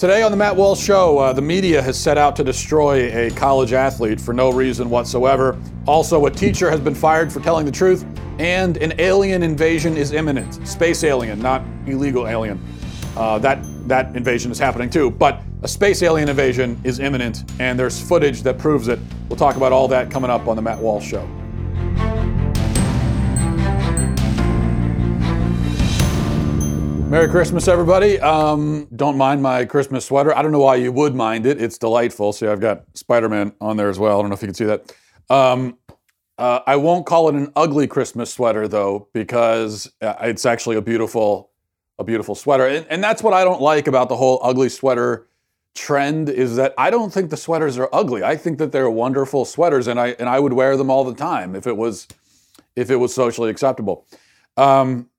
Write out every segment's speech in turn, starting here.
Today on the Matt Walsh Show, uh, the media has set out to destroy a college athlete for no reason whatsoever. Also, a teacher has been fired for telling the truth, and an alien invasion is imminent. Space alien, not illegal alien. Uh, that that invasion is happening too, but a space alien invasion is imminent, and there's footage that proves it. We'll talk about all that coming up on the Matt Walsh Show. Merry Christmas, everybody. Um, don't mind my Christmas sweater. I don't know why you would mind it. It's delightful. See, I've got Spider Man on there as well. I don't know if you can see that. Um, uh, I won't call it an ugly Christmas sweater though, because uh, it's actually a beautiful, a beautiful sweater. And, and that's what I don't like about the whole ugly sweater trend is that I don't think the sweaters are ugly. I think that they're wonderful sweaters, and I and I would wear them all the time if it was, if it was socially acceptable. Um,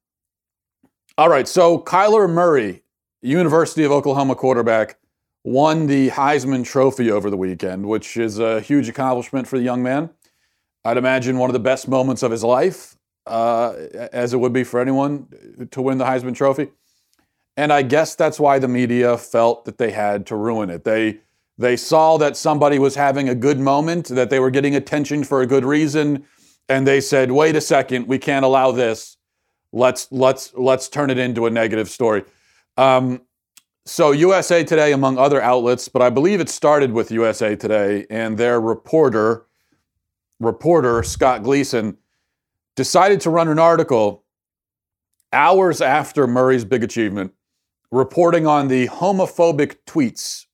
all right, so Kyler Murray, University of Oklahoma quarterback, won the Heisman Trophy over the weekend, which is a huge accomplishment for the young man. I'd imagine one of the best moments of his life, uh, as it would be for anyone to win the Heisman Trophy. And I guess that's why the media felt that they had to ruin it. They they saw that somebody was having a good moment, that they were getting attention for a good reason, and they said, "Wait a second, we can't allow this." Let's let's let's turn it into a negative story. Um, so USA Today, among other outlets, but I believe it started with USA Today and their reporter, reporter Scott Gleeson, decided to run an article hours after Murray's big achievement, reporting on the homophobic tweets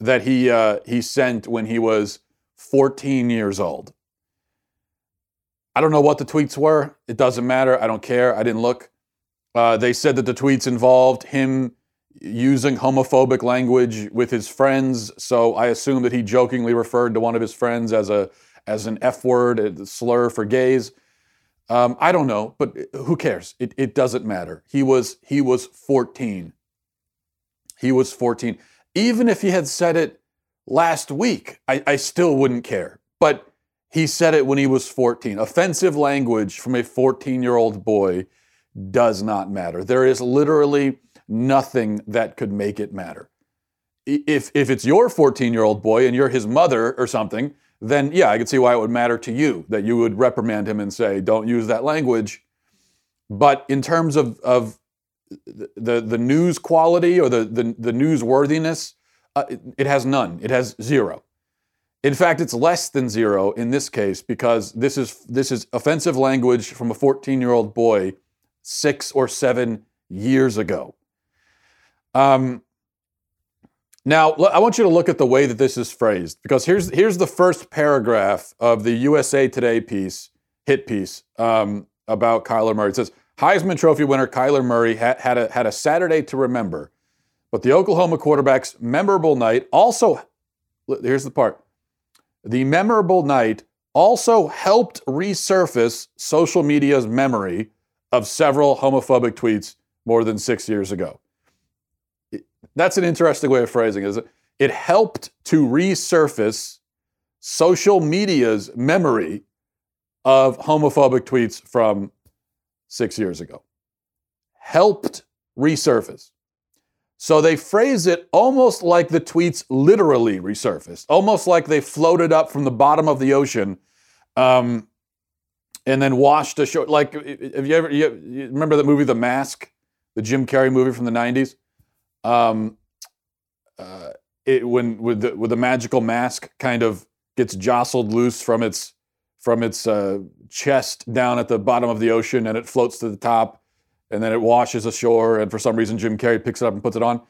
that he uh, he sent when he was 14 years old. I don't know what the tweets were. It doesn't matter. I don't care. I didn't look. Uh, they said that the tweets involved him using homophobic language with his friends. So I assume that he jokingly referred to one of his friends as a as an F word, a slur for gays. Um, I don't know, but who cares? It, it doesn't matter. He was he was 14. He was 14. Even if he had said it last week, I, I still wouldn't care. But he said it when he was 14. Offensive language from a 14 year old boy does not matter. There is literally nothing that could make it matter. If, if it's your 14 year old boy and you're his mother or something, then yeah, I could see why it would matter to you that you would reprimand him and say, don't use that language. But in terms of, of the, the news quality or the, the, the newsworthiness, uh, it, it has none. It has zero. In fact, it's less than zero in this case because this is this is offensive language from a 14-year-old boy six or seven years ago. Um, now, I want you to look at the way that this is phrased because here's here's the first paragraph of the USA Today piece, hit piece um, about Kyler Murray. It says Heisman Trophy winner Kyler Murray had, had a had a Saturday to remember, but the Oklahoma quarterback's memorable night also. Here's the part the memorable night also helped resurface social media's memory of several homophobic tweets more than six years ago. That's an interesting way of phrasing it. It helped to resurface social media's memory of homophobic tweets from six years ago. Helped resurface. So they phrase it almost like the tweets literally resurfaced, almost like they floated up from the bottom of the ocean um, and then washed ashore. Like, have you ever you, you remember the movie The Mask, the Jim Carrey movie from the 90s? Um, uh, it, when with the, with the magical mask kind of gets jostled loose from its from its uh, chest down at the bottom of the ocean and it floats to the top and then it washes ashore, and for some reason Jim Carrey picks it up and puts it on.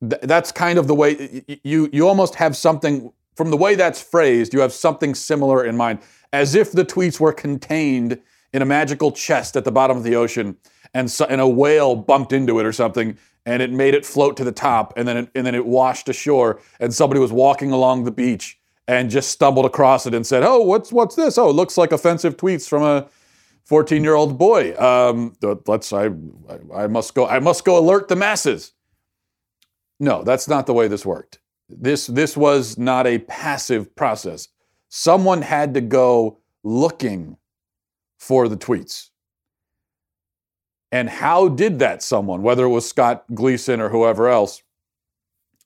Th- that's kind of the way you you almost have something from the way that's phrased. You have something similar in mind, as if the tweets were contained in a magical chest at the bottom of the ocean, and so, and a whale bumped into it or something, and it made it float to the top, and then it, and then it washed ashore, and somebody was walking along the beach and just stumbled across it and said, "Oh, what's what's this? Oh, it looks like offensive tweets from a." 14 year old boy. Um, let's, I, I must go, I must go alert the masses. No, that's not the way this worked. This, this was not a passive process. Someone had to go looking for the tweets. And how did that someone, whether it was Scott Gleeson or whoever else,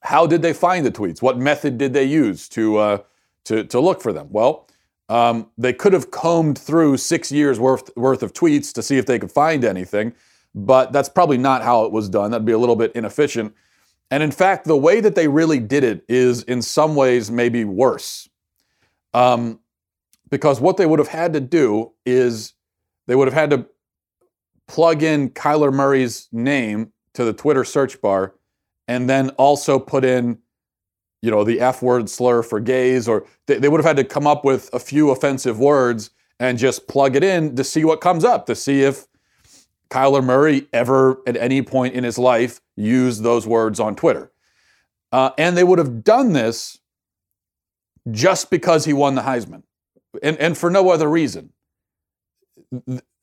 how did they find the tweets? What method did they use to uh, to to look for them? Well, um, they could have combed through six years worth worth of tweets to see if they could find anything, but that's probably not how it was done. That'd be a little bit inefficient. And in fact, the way that they really did it is in some ways maybe worse. Um, because what they would have had to do is they would have had to plug in Kyler Murray's name to the Twitter search bar and then also put in, you know, the F word slur for gays, or they, they would have had to come up with a few offensive words and just plug it in to see what comes up, to see if Kyler Murray ever at any point in his life used those words on Twitter. Uh, and they would have done this just because he won the Heisman and, and for no other reason.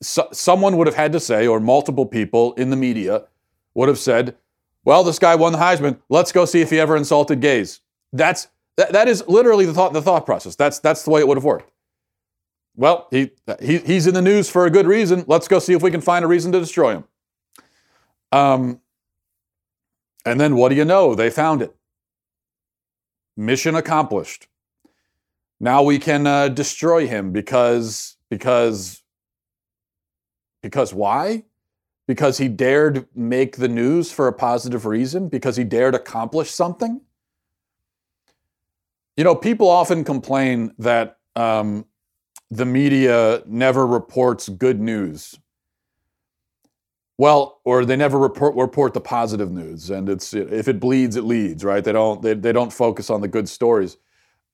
So, someone would have had to say, or multiple people in the media would have said, well, this guy won the Heisman. Let's go see if he ever insulted gays. That's that, that is literally the thought the thought process. That's that's the way it would have worked. Well, he, he he's in the news for a good reason. Let's go see if we can find a reason to destroy him. Um, and then what do you know? They found it. Mission accomplished. Now we can uh, destroy him because because because why? Because he dared make the news for a positive reason? Because he dared accomplish something? You know, people often complain that um, the media never reports good news. Well, or they never report report the positive news, and it's if it bleeds, it leads, right? They don't they, they don't focus on the good stories.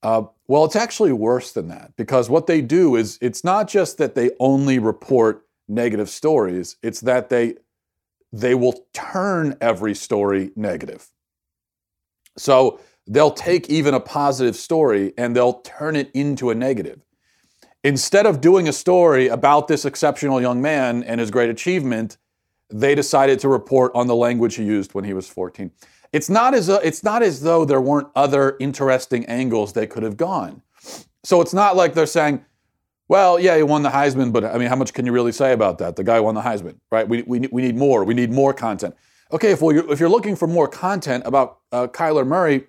Uh, well, it's actually worse than that because what they do is it's not just that they only report negative stories, it's that they they will turn every story negative. So they'll take even a positive story and they'll turn it into a negative. Instead of doing a story about this exceptional young man and his great achievement, they decided to report on the language he used when he was 14. It's not as though, it's not as though there weren't other interesting angles they could have gone. So it's not like they're saying, well, yeah, he won the Heisman, but I mean, how much can you really say about that? The guy won the Heisman, right? We, we, we need more. We need more content. Okay, if, you're, if you're looking for more content about uh, Kyler Murray,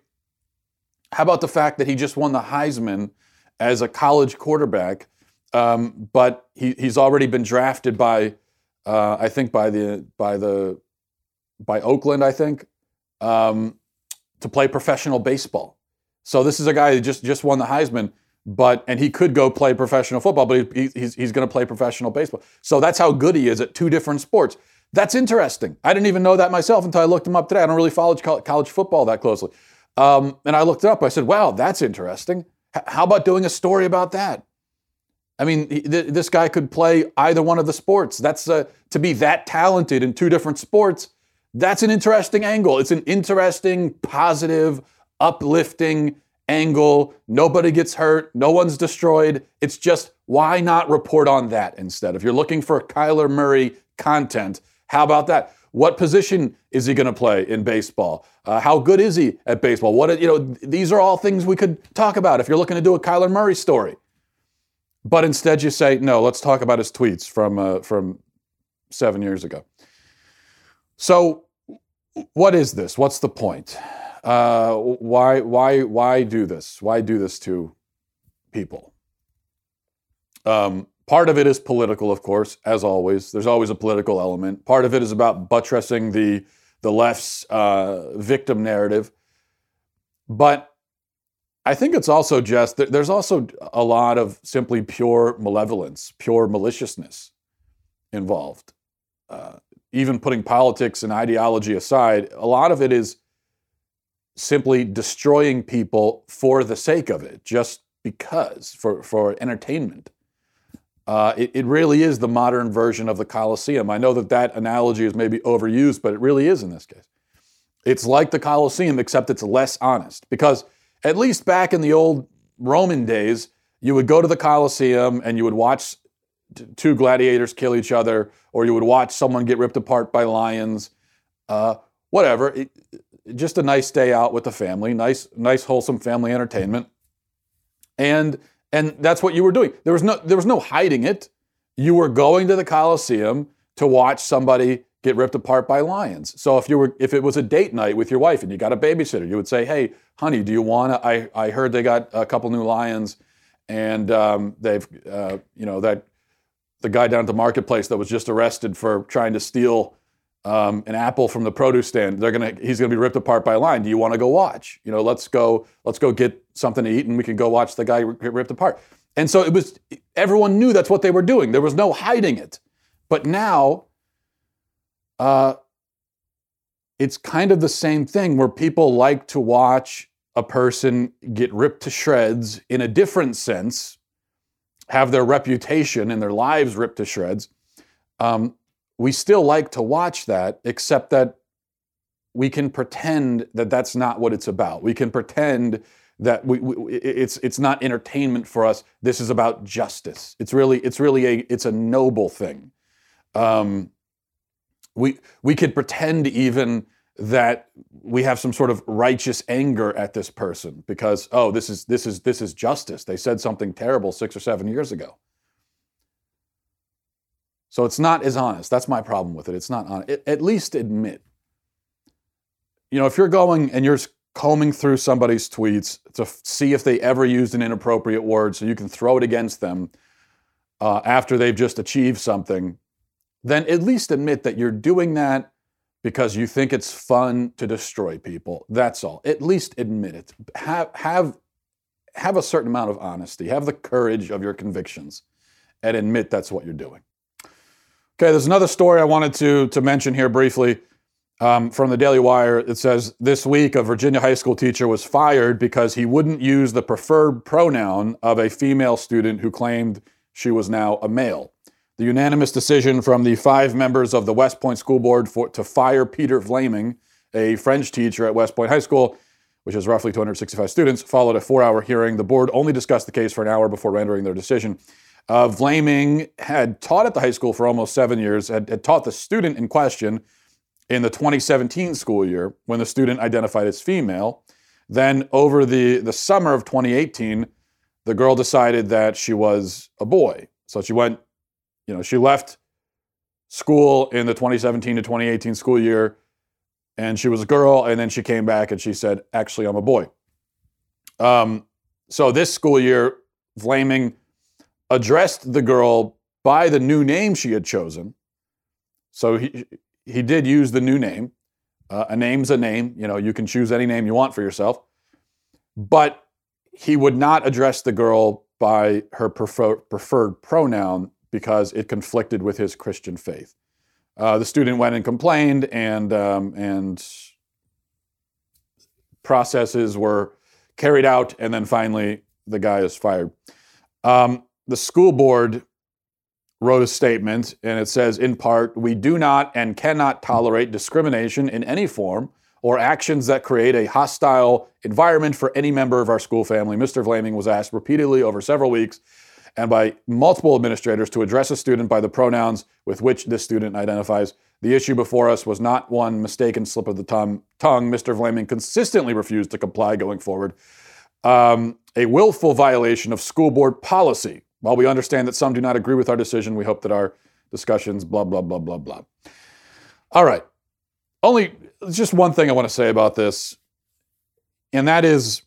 how about the fact that he just won the Heisman as a college quarterback, um, but he, he's already been drafted by, uh, I think by the by the by Oakland, I think, um, to play professional baseball. So this is a guy who just just won the Heisman, but and he could go play professional football, but he, he's he's going to play professional baseball. So that's how good he is at two different sports. That's interesting. I didn't even know that myself until I looked him up today. I don't really follow college football that closely, um, and I looked it up. I said, "Wow, that's interesting. H- how about doing a story about that?" I mean, th- this guy could play either one of the sports. That's uh, to be that talented in two different sports that's an interesting angle. It's an interesting, positive, uplifting angle. Nobody gets hurt. No one's destroyed. It's just why not report on that instead? If you're looking for Kyler Murray content, how about that? What position is he going to play in baseball? Uh, how good is he at baseball? What you know? These are all things we could talk about if you're looking to do a Kyler Murray story. But instead, you say no. Let's talk about his tweets from uh, from seven years ago. So, what is this? What's the point? Uh, why, why, why do this? Why do this to people? Um, part of it is political, of course, as always. There's always a political element. Part of it is about buttressing the the left's uh, victim narrative. But I think it's also just there's also a lot of simply pure malevolence, pure maliciousness involved. Uh, even putting politics and ideology aside, a lot of it is simply destroying people for the sake of it, just because, for, for entertainment. Uh, it, it, really is the modern version of the Colosseum. I know that that analogy is maybe overused, but it really is in this case. It's like the Colosseum, except it's less honest. Because at least back in the old Roman days, you would go to the Colosseum and you would watch two gladiators kill each other, or you would watch someone get ripped apart by lions, uh, whatever. It, just a nice day out with the family, nice, nice wholesome family entertainment, and and that's what you were doing. There was no there was no hiding it. You were going to the Coliseum to watch somebody get ripped apart by lions. So if you were if it was a date night with your wife and you got a babysitter, you would say, "Hey, honey, do you want to? I I heard they got a couple new lions, and um, they've uh, you know that the guy down at the marketplace that was just arrested for trying to steal." Um, an apple from the produce stand. They're gonna he's gonna be ripped apart by a lion. Do you want to go watch? You know, let's go let's go get something to eat and we can go watch the guy get ripped apart. And so it was everyone knew that's what they were doing. There was no hiding it. But now uh, it's kind of the same thing where people like to watch a person get ripped to shreds in a different sense, have their reputation and their lives ripped to shreds. Um, we still like to watch that, except that we can pretend that that's not what it's about. We can pretend that we, we, it's it's not entertainment for us. This is about justice. It's really it's really a it's a noble thing. Um, we we could pretend even that we have some sort of righteous anger at this person because oh this is this is this is justice. They said something terrible six or seven years ago. So it's not as honest. That's my problem with it. It's not honest. At least admit. You know, if you're going and you're combing through somebody's tweets to see if they ever used an inappropriate word so you can throw it against them uh, after they've just achieved something, then at least admit that you're doing that because you think it's fun to destroy people. That's all. At least admit it. Have, have, have a certain amount of honesty. Have the courage of your convictions and admit that's what you're doing. Okay, there's another story I wanted to, to mention here briefly um, from the Daily Wire. It says this week a Virginia high school teacher was fired because he wouldn't use the preferred pronoun of a female student who claimed she was now a male. The unanimous decision from the five members of the West Point School Board for, to fire Peter Vlaming, a French teacher at West Point High School, which has roughly 265 students, followed a four hour hearing. The board only discussed the case for an hour before rendering their decision. Uh, Vlaming had taught at the high school for almost seven years, had, had taught the student in question in the 2017 school year when the student identified as female. Then, over the, the summer of 2018, the girl decided that she was a boy. So she went, you know, she left school in the 2017 to 2018 school year and she was a girl. And then she came back and she said, actually, I'm a boy. Um, so this school year, Vlaming addressed the girl by the new name she had chosen. So he, he did use the new name. Uh, a name's a name. You know, you can choose any name you want for yourself. But he would not address the girl by her prefer- preferred pronoun because it conflicted with his Christian faith. Uh, the student went and complained, and um, and processes were carried out, and then finally the guy is fired. Um, the school board wrote a statement, and it says, in part, we do not and cannot tolerate discrimination in any form or actions that create a hostile environment for any member of our school family. Mr. Vlaming was asked repeatedly over several weeks and by multiple administrators to address a student by the pronouns with which this student identifies. The issue before us was not one mistaken slip of the tongue. Mr. Vlaming consistently refused to comply going forward. Um, a willful violation of school board policy while we understand that some do not agree with our decision, we hope that our discussions, blah, blah, blah, blah, blah. All right. Only just one thing I want to say about this, and that is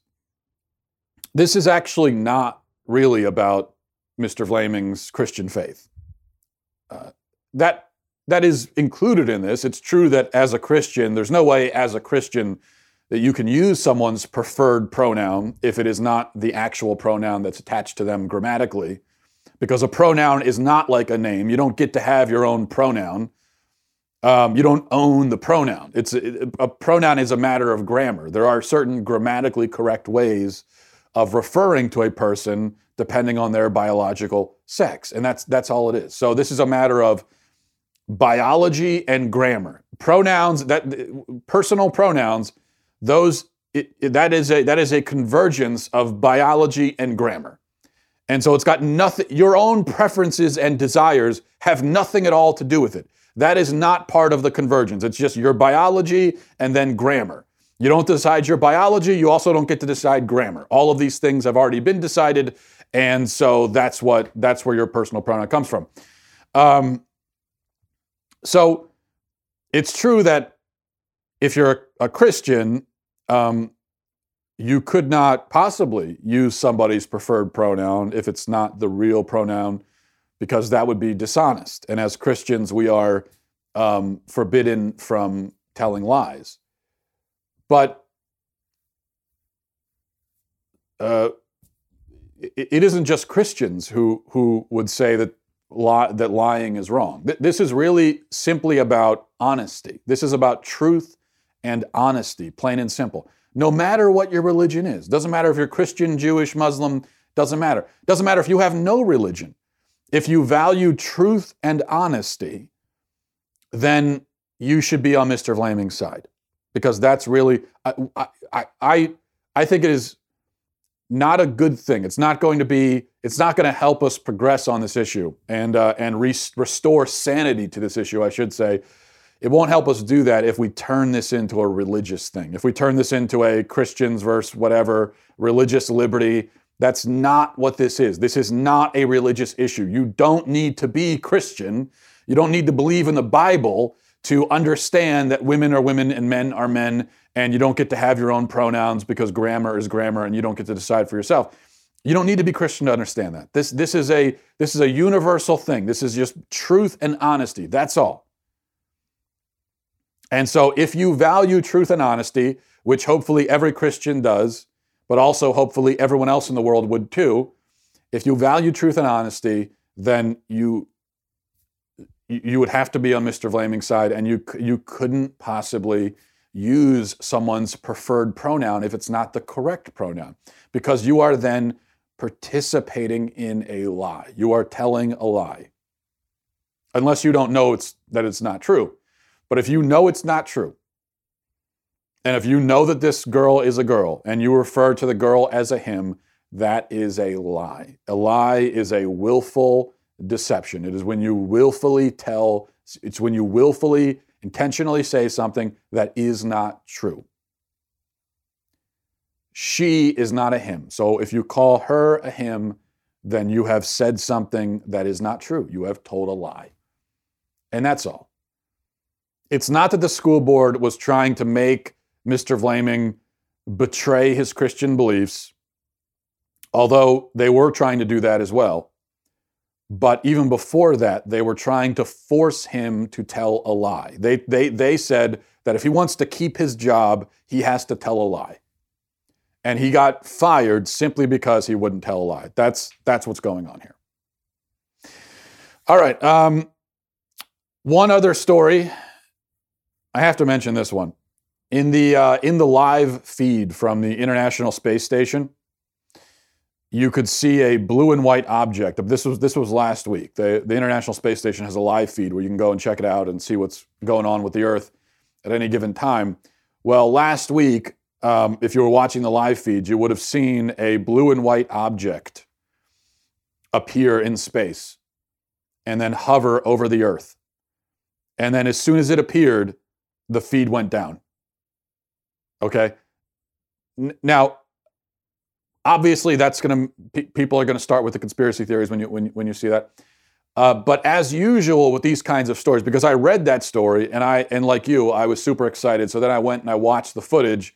this is actually not really about Mr. Vlaming's Christian faith. Uh, that that is included in this. It's true that as a Christian, there's no way as a Christian that you can use someone's preferred pronoun if it is not the actual pronoun that's attached to them grammatically, because a pronoun is not like a name. You don't get to have your own pronoun. Um, you don't own the pronoun. It's a, a pronoun is a matter of grammar. There are certain grammatically correct ways of referring to a person depending on their biological sex, and that's that's all it is. So this is a matter of biology and grammar. Pronouns that personal pronouns those it, it, that is a that is a convergence of biology and grammar. And so it's got nothing your own preferences and desires have nothing at all to do with it. That is not part of the convergence. It's just your biology and then grammar. You don't decide your biology, you also don't get to decide grammar. All of these things have already been decided, and so that's what that's where your personal pronoun comes from. Um, so it's true that if you're a, Christian, um, you could not possibly use somebody's preferred pronoun if it's not the real pronoun, because that would be dishonest. And as Christians, we are um, forbidden from telling lies. But uh, it, isn't just Christians who who would say that that lying is wrong. This is really simply about honesty. This is about truth and honesty, plain and simple. No matter what your religion is, doesn't matter if you're Christian, Jewish, Muslim, doesn't matter. Doesn't matter if you have no religion. If you value truth and honesty, then you should be on Mr. Vlaming's side because that's really I, I I I think it is not a good thing. It's not going to be. It's not going to help us progress on this issue and uh, and re- restore sanity to this issue. I should say, it won't help us do that if we turn this into a religious thing. If we turn this into a Christians versus whatever religious liberty. That's not what this is. This is not a religious issue. You don't need to be Christian. You don't need to believe in the Bible to understand that women are women and men are men, and you don't get to have your own pronouns because grammar is grammar and you don't get to decide for yourself. You don't need to be Christian to understand that. This, this, is a, this is a universal thing. This is just truth and honesty. That's all. And so, if you value truth and honesty, which hopefully every Christian does, but also hopefully everyone else in the world would too, if you value truth and honesty, then you you would have to be on Mr. Vlaming's side, and you you couldn't possibly use someone's preferred pronoun if it's not the correct pronoun, because you are then participating in a lie. You are telling a lie, unless you don't know it's that it's not true. But if you know it's not true, and if you know that this girl is a girl, and you refer to the girl as a him, that is a lie. A lie is a willful deception. It is when you willfully tell, it's when you willfully, intentionally say something that is not true. She is not a him. So if you call her a him, then you have said something that is not true. You have told a lie. And that's all. It's not that the school board was trying to make Mr. Vlaming betray his Christian beliefs, although they were trying to do that as well. But even before that, they were trying to force him to tell a lie. They, they, they said that if he wants to keep his job, he has to tell a lie. And he got fired simply because he wouldn't tell a lie. That's, that's what's going on here. All right. Um, one other story. I have to mention this one. In the, uh, in the live feed from the International Space Station, you could see a blue and white object. This was this was last week. The, the International Space Station has a live feed where you can go and check it out and see what's going on with the Earth at any given time. Well, last week, um, if you were watching the live feed, you would have seen a blue and white object appear in space and then hover over the Earth. And then as soon as it appeared, the feed went down. Okay. Now, obviously that's going to people are going to start with the conspiracy theories when you when, when you see that uh, but as usual with these kinds of stories because i read that story and i and like you i was super excited so then i went and i watched the footage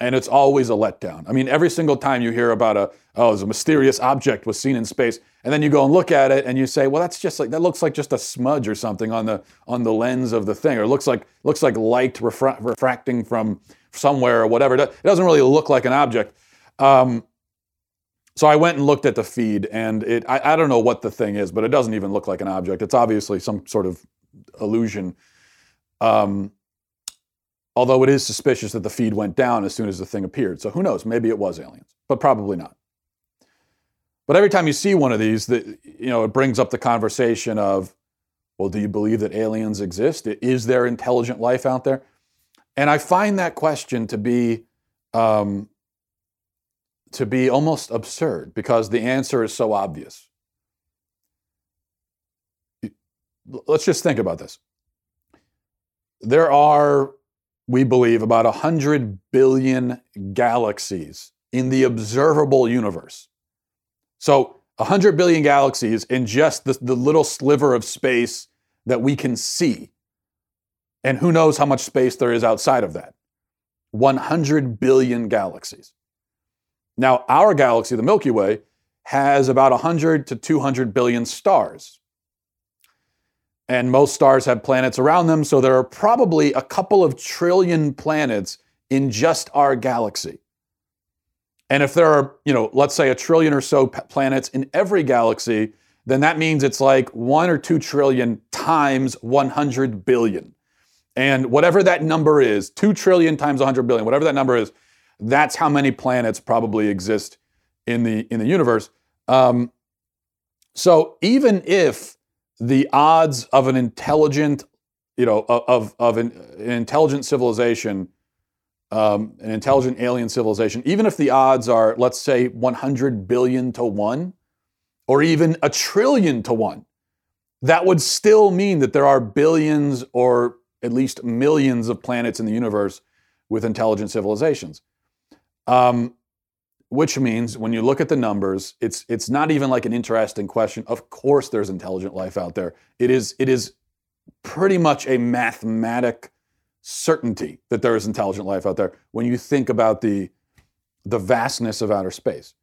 and it's always a letdown i mean every single time you hear about a oh a mysterious object was seen in space and then you go and look at it and you say well that's just like that looks like just a smudge or something on the on the lens of the thing or it looks like looks like light refra- refracting from somewhere or whatever it doesn't really look like an object um, so I went and looked at the feed, and it I, I, don't know what the thing is, but it doesn't even look like an object. It's obviously some sort of illusion. Um, although it is suspicious that the feed went down as soon as the thing appeared. So who knows? Maybe it was aliens, but probably not. But every time you see one of these, that you know, it brings up the conversation of, well, do you believe that aliens exist? Is there intelligent life out there? And I find that question to be um, to be almost absurd because the answer is so obvious. Let's just think about this. There are, we believe, about 100 billion galaxies in the observable universe. So, 100 billion galaxies in just the, the little sliver of space that we can see. And who knows how much space there is outside of that? 100 billion galaxies. Now, our galaxy, the Milky Way, has about 100 to 200 billion stars. And most stars have planets around them, so there are probably a couple of trillion planets in just our galaxy. And if there are, you know, let's say a trillion or so planets in every galaxy, then that means it's like 1 or 2 trillion times 100 billion. And whatever that number is, 2 trillion times 100 billion, whatever that number is, that's how many planets probably exist in the in the universe. Um, so even if the odds of an intelligent, you know, of of an, an intelligent civilization, um, an intelligent alien civilization, even if the odds are, let's say, 100 billion to one, or even a trillion to one, that would still mean that there are billions or at least millions of planets in the universe with intelligent civilizations. Um, which means when you look at the numbers, it's it's not even like an interesting question. Of course, there's intelligent life out there. It is it is pretty much a mathematic certainty that there is intelligent life out there when you think about the the vastness of outer space.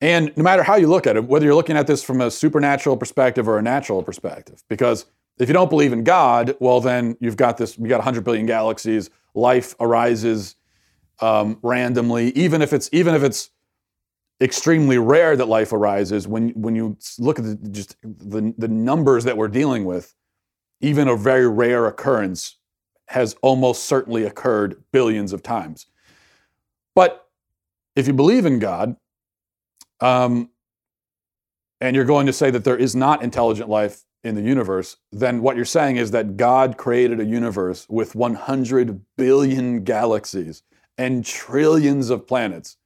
And no matter how you look at it, whether you're looking at this from a supernatural perspective or a natural perspective, because if you don't believe in God, well, then you've got this, you got 100 billion galaxies, life arises um, randomly, even if it's, even if it's extremely rare that life arises, when, when you look at the, just the, the numbers that we're dealing with, even a very rare occurrence has almost certainly occurred billions of times. But if you believe in God, um, and you're going to say that there is not intelligent life in the universe, then what you're saying is that God created a universe with 100 billion galaxies and trillions of planets,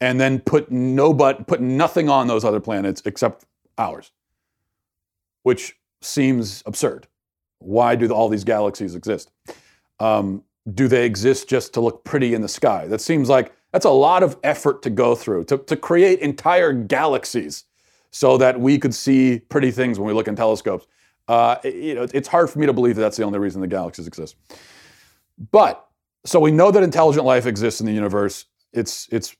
and then put no but put nothing on those other planets except ours, which seems absurd. Why do all these galaxies exist? Um, do they exist just to look pretty in the sky? That seems like that's a lot of effort to go through to, to create entire galaxies so that we could see pretty things when we look in telescopes. Uh, you know, it's hard for me to believe that that's the only reason the galaxies exist. But so we know that intelligent life exists in the universe. It's it's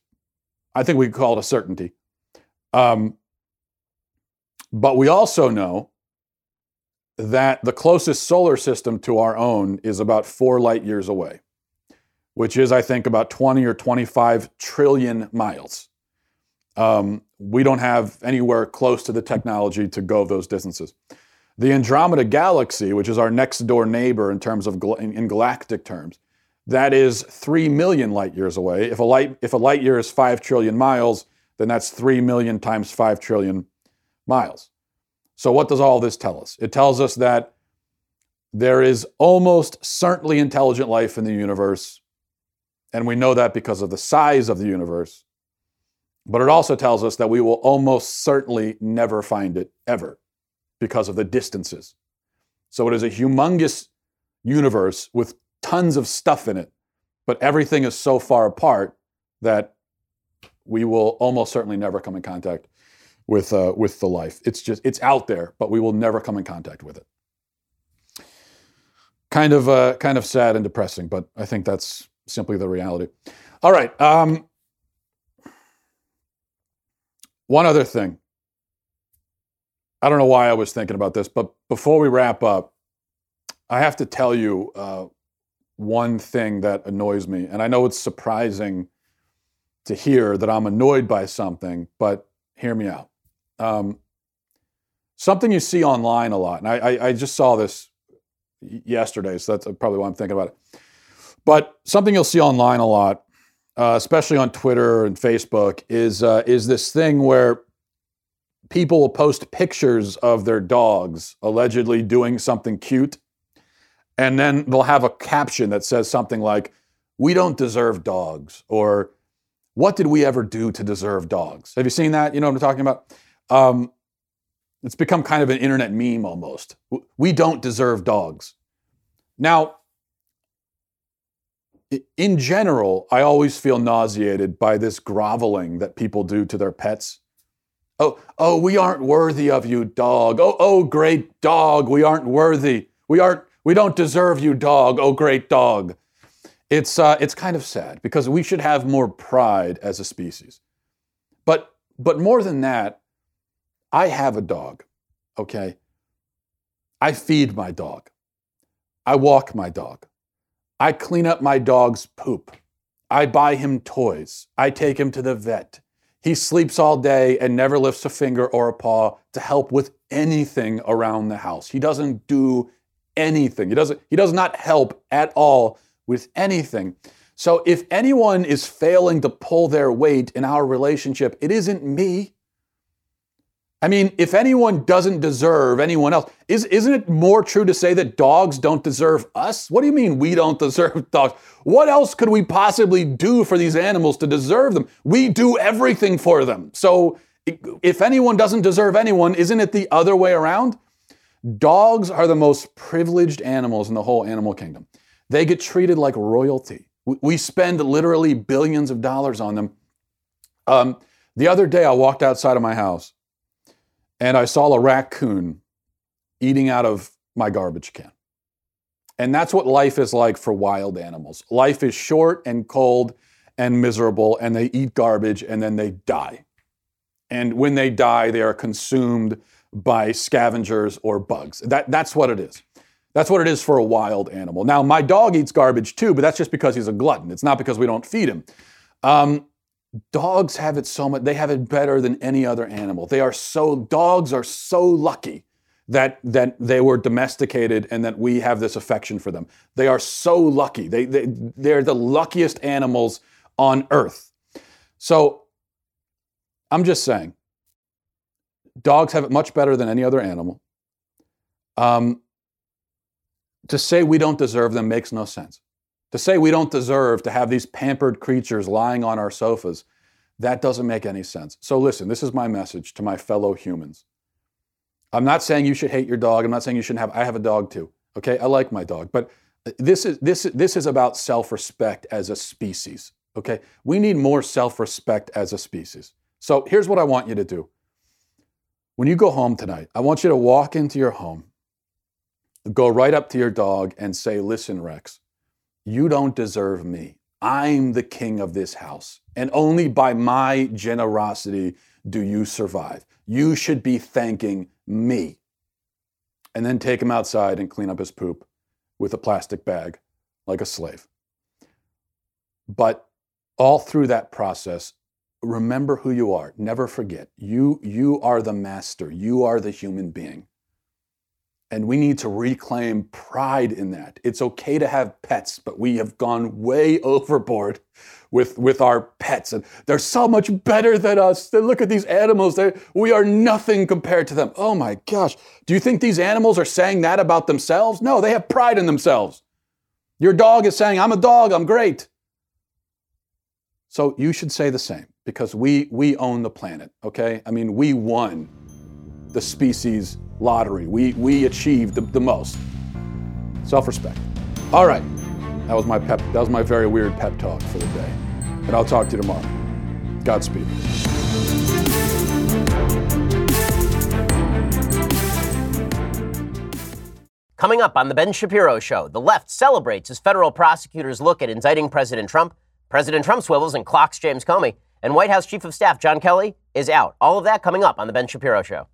I think we could call it a certainty. Um, but we also know that the closest solar system to our own is about four light years away, which is, I think, about 20 or 25 trillion miles. Um, we don't have anywhere close to the technology to go those distances. The Andromeda Galaxy, which is our next door neighbor in terms of in, in galactic terms, that is 3 million light years away. If a light if a light year is 5 trillion miles, then that's 3 million times 5 trillion miles. So what does all this tell us? It tells us that there is almost certainly intelligent life in the universe, and we know that because of the size of the universe. But it also tells us that we will almost certainly never find it ever because of the distances. So it is a humongous universe with tons of stuff in it, but everything is so far apart that we will almost certainly never come in contact with uh, with the life. It's just it's out there, but we will never come in contact with it. Kind of uh, kind of sad and depressing, but I think that's simply the reality. All right. Um, one other thing. I don't know why I was thinking about this, but before we wrap up, I have to tell you uh, one thing that annoys me. And I know it's surprising to hear that I'm annoyed by something, but hear me out. Um, something you see online a lot, and I, I, I just saw this yesterday, so that's probably why I'm thinking about it. But something you'll see online a lot uh, especially on Twitter and Facebook, is uh, is this thing where people will post pictures of their dogs allegedly doing something cute, and then they'll have a caption that says something like, "We don't deserve dogs," or "What did we ever do to deserve dogs?" Have you seen that? You know what I'm talking about? Um, it's become kind of an internet meme almost. We don't deserve dogs. Now, in general, I always feel nauseated by this groveling that people do to their pets. Oh, oh, we aren't worthy of you, dog. Oh, oh, great dog, we aren't worthy. We aren't We don't deserve you, dog. Oh, great dog. It's, uh, it's kind of sad because we should have more pride as a species. But, but more than that, I have a dog, okay? I feed my dog. I walk my dog. I clean up my dog's poop. I buy him toys. I take him to the vet. He sleeps all day and never lifts a finger or a paw to help with anything around the house. He doesn't do anything. He doesn't he does not help at all with anything. So if anyone is failing to pull their weight in our relationship, it isn't me. I mean, if anyone doesn't deserve anyone else, is, isn't it more true to say that dogs don't deserve us? What do you mean we don't deserve dogs? What else could we possibly do for these animals to deserve them? We do everything for them. So if anyone doesn't deserve anyone, isn't it the other way around? Dogs are the most privileged animals in the whole animal kingdom. They get treated like royalty. We spend literally billions of dollars on them. Um, the other day, I walked outside of my house and I saw a raccoon eating out of my garbage can. And that's what life is like for wild animals. Life is short and cold and miserable, and they eat garbage and then they die. And when they die, they are consumed by scavengers or bugs. That, that's what it is. That's what it is for a wild animal. Now, my dog eats garbage too, but that's just because he's a glutton. It's not because we don't feed him. Um, dogs have it so much, they have it better than any other animal. They are so, dogs are so lucky that, that they were domesticated and that we have this affection for them. They are so lucky. They, they, they're the luckiest animals on earth. So I'm just saying, dogs have it much better than any other animal. Um, to say we don't deserve them makes no sense. To say we don't deserve to have these pampered creatures lying on our sofas, that doesn't make any sense. So listen, this is my message to my fellow humans. I'm not saying you should hate your dog. I'm not saying you shouldn't have I have a dog too. Okay? I like my dog, but this is this this is about self-respect as a species. Okay? We need more self-respect as a species. So here's what I want you to do. When you go home tonight, I want you to walk into your home go right up to your dog and say, Listen, Rex, you don't deserve me. I'm the king of this house, and only by my generosity do you survive. You should be thanking me. And then take him outside and clean up his poop with a plastic bag like a slave. But all through that process, remember who you are. Never forget. You, you are the master, you are the human being. And we need to reclaim pride in that. It's okay to have pets, but we have gone way overboard with, with our pets. And they're so much better than us. They look at these animals. They, we are nothing compared to them. Oh my gosh. Do you think these animals are saying that about themselves? No, they have pride in themselves. Your dog is saying, I'm a dog, I'm great. So you should say the same because we, we own the planet, okay? I mean, we won the species lottery. We, we achieved the, the most. Self respect. All right. That was my pep. That was my very weird pep talk for the day. And I'll talk to you tomorrow. Godspeed. Coming up on The Ben Shapiro Show, the left celebrates as federal prosecutors look at indicting President Trump. President Trump swivels and clocks James Comey. And White House Chief of Staff John Kelly is out. All of that coming up on The Ben Shapiro Show.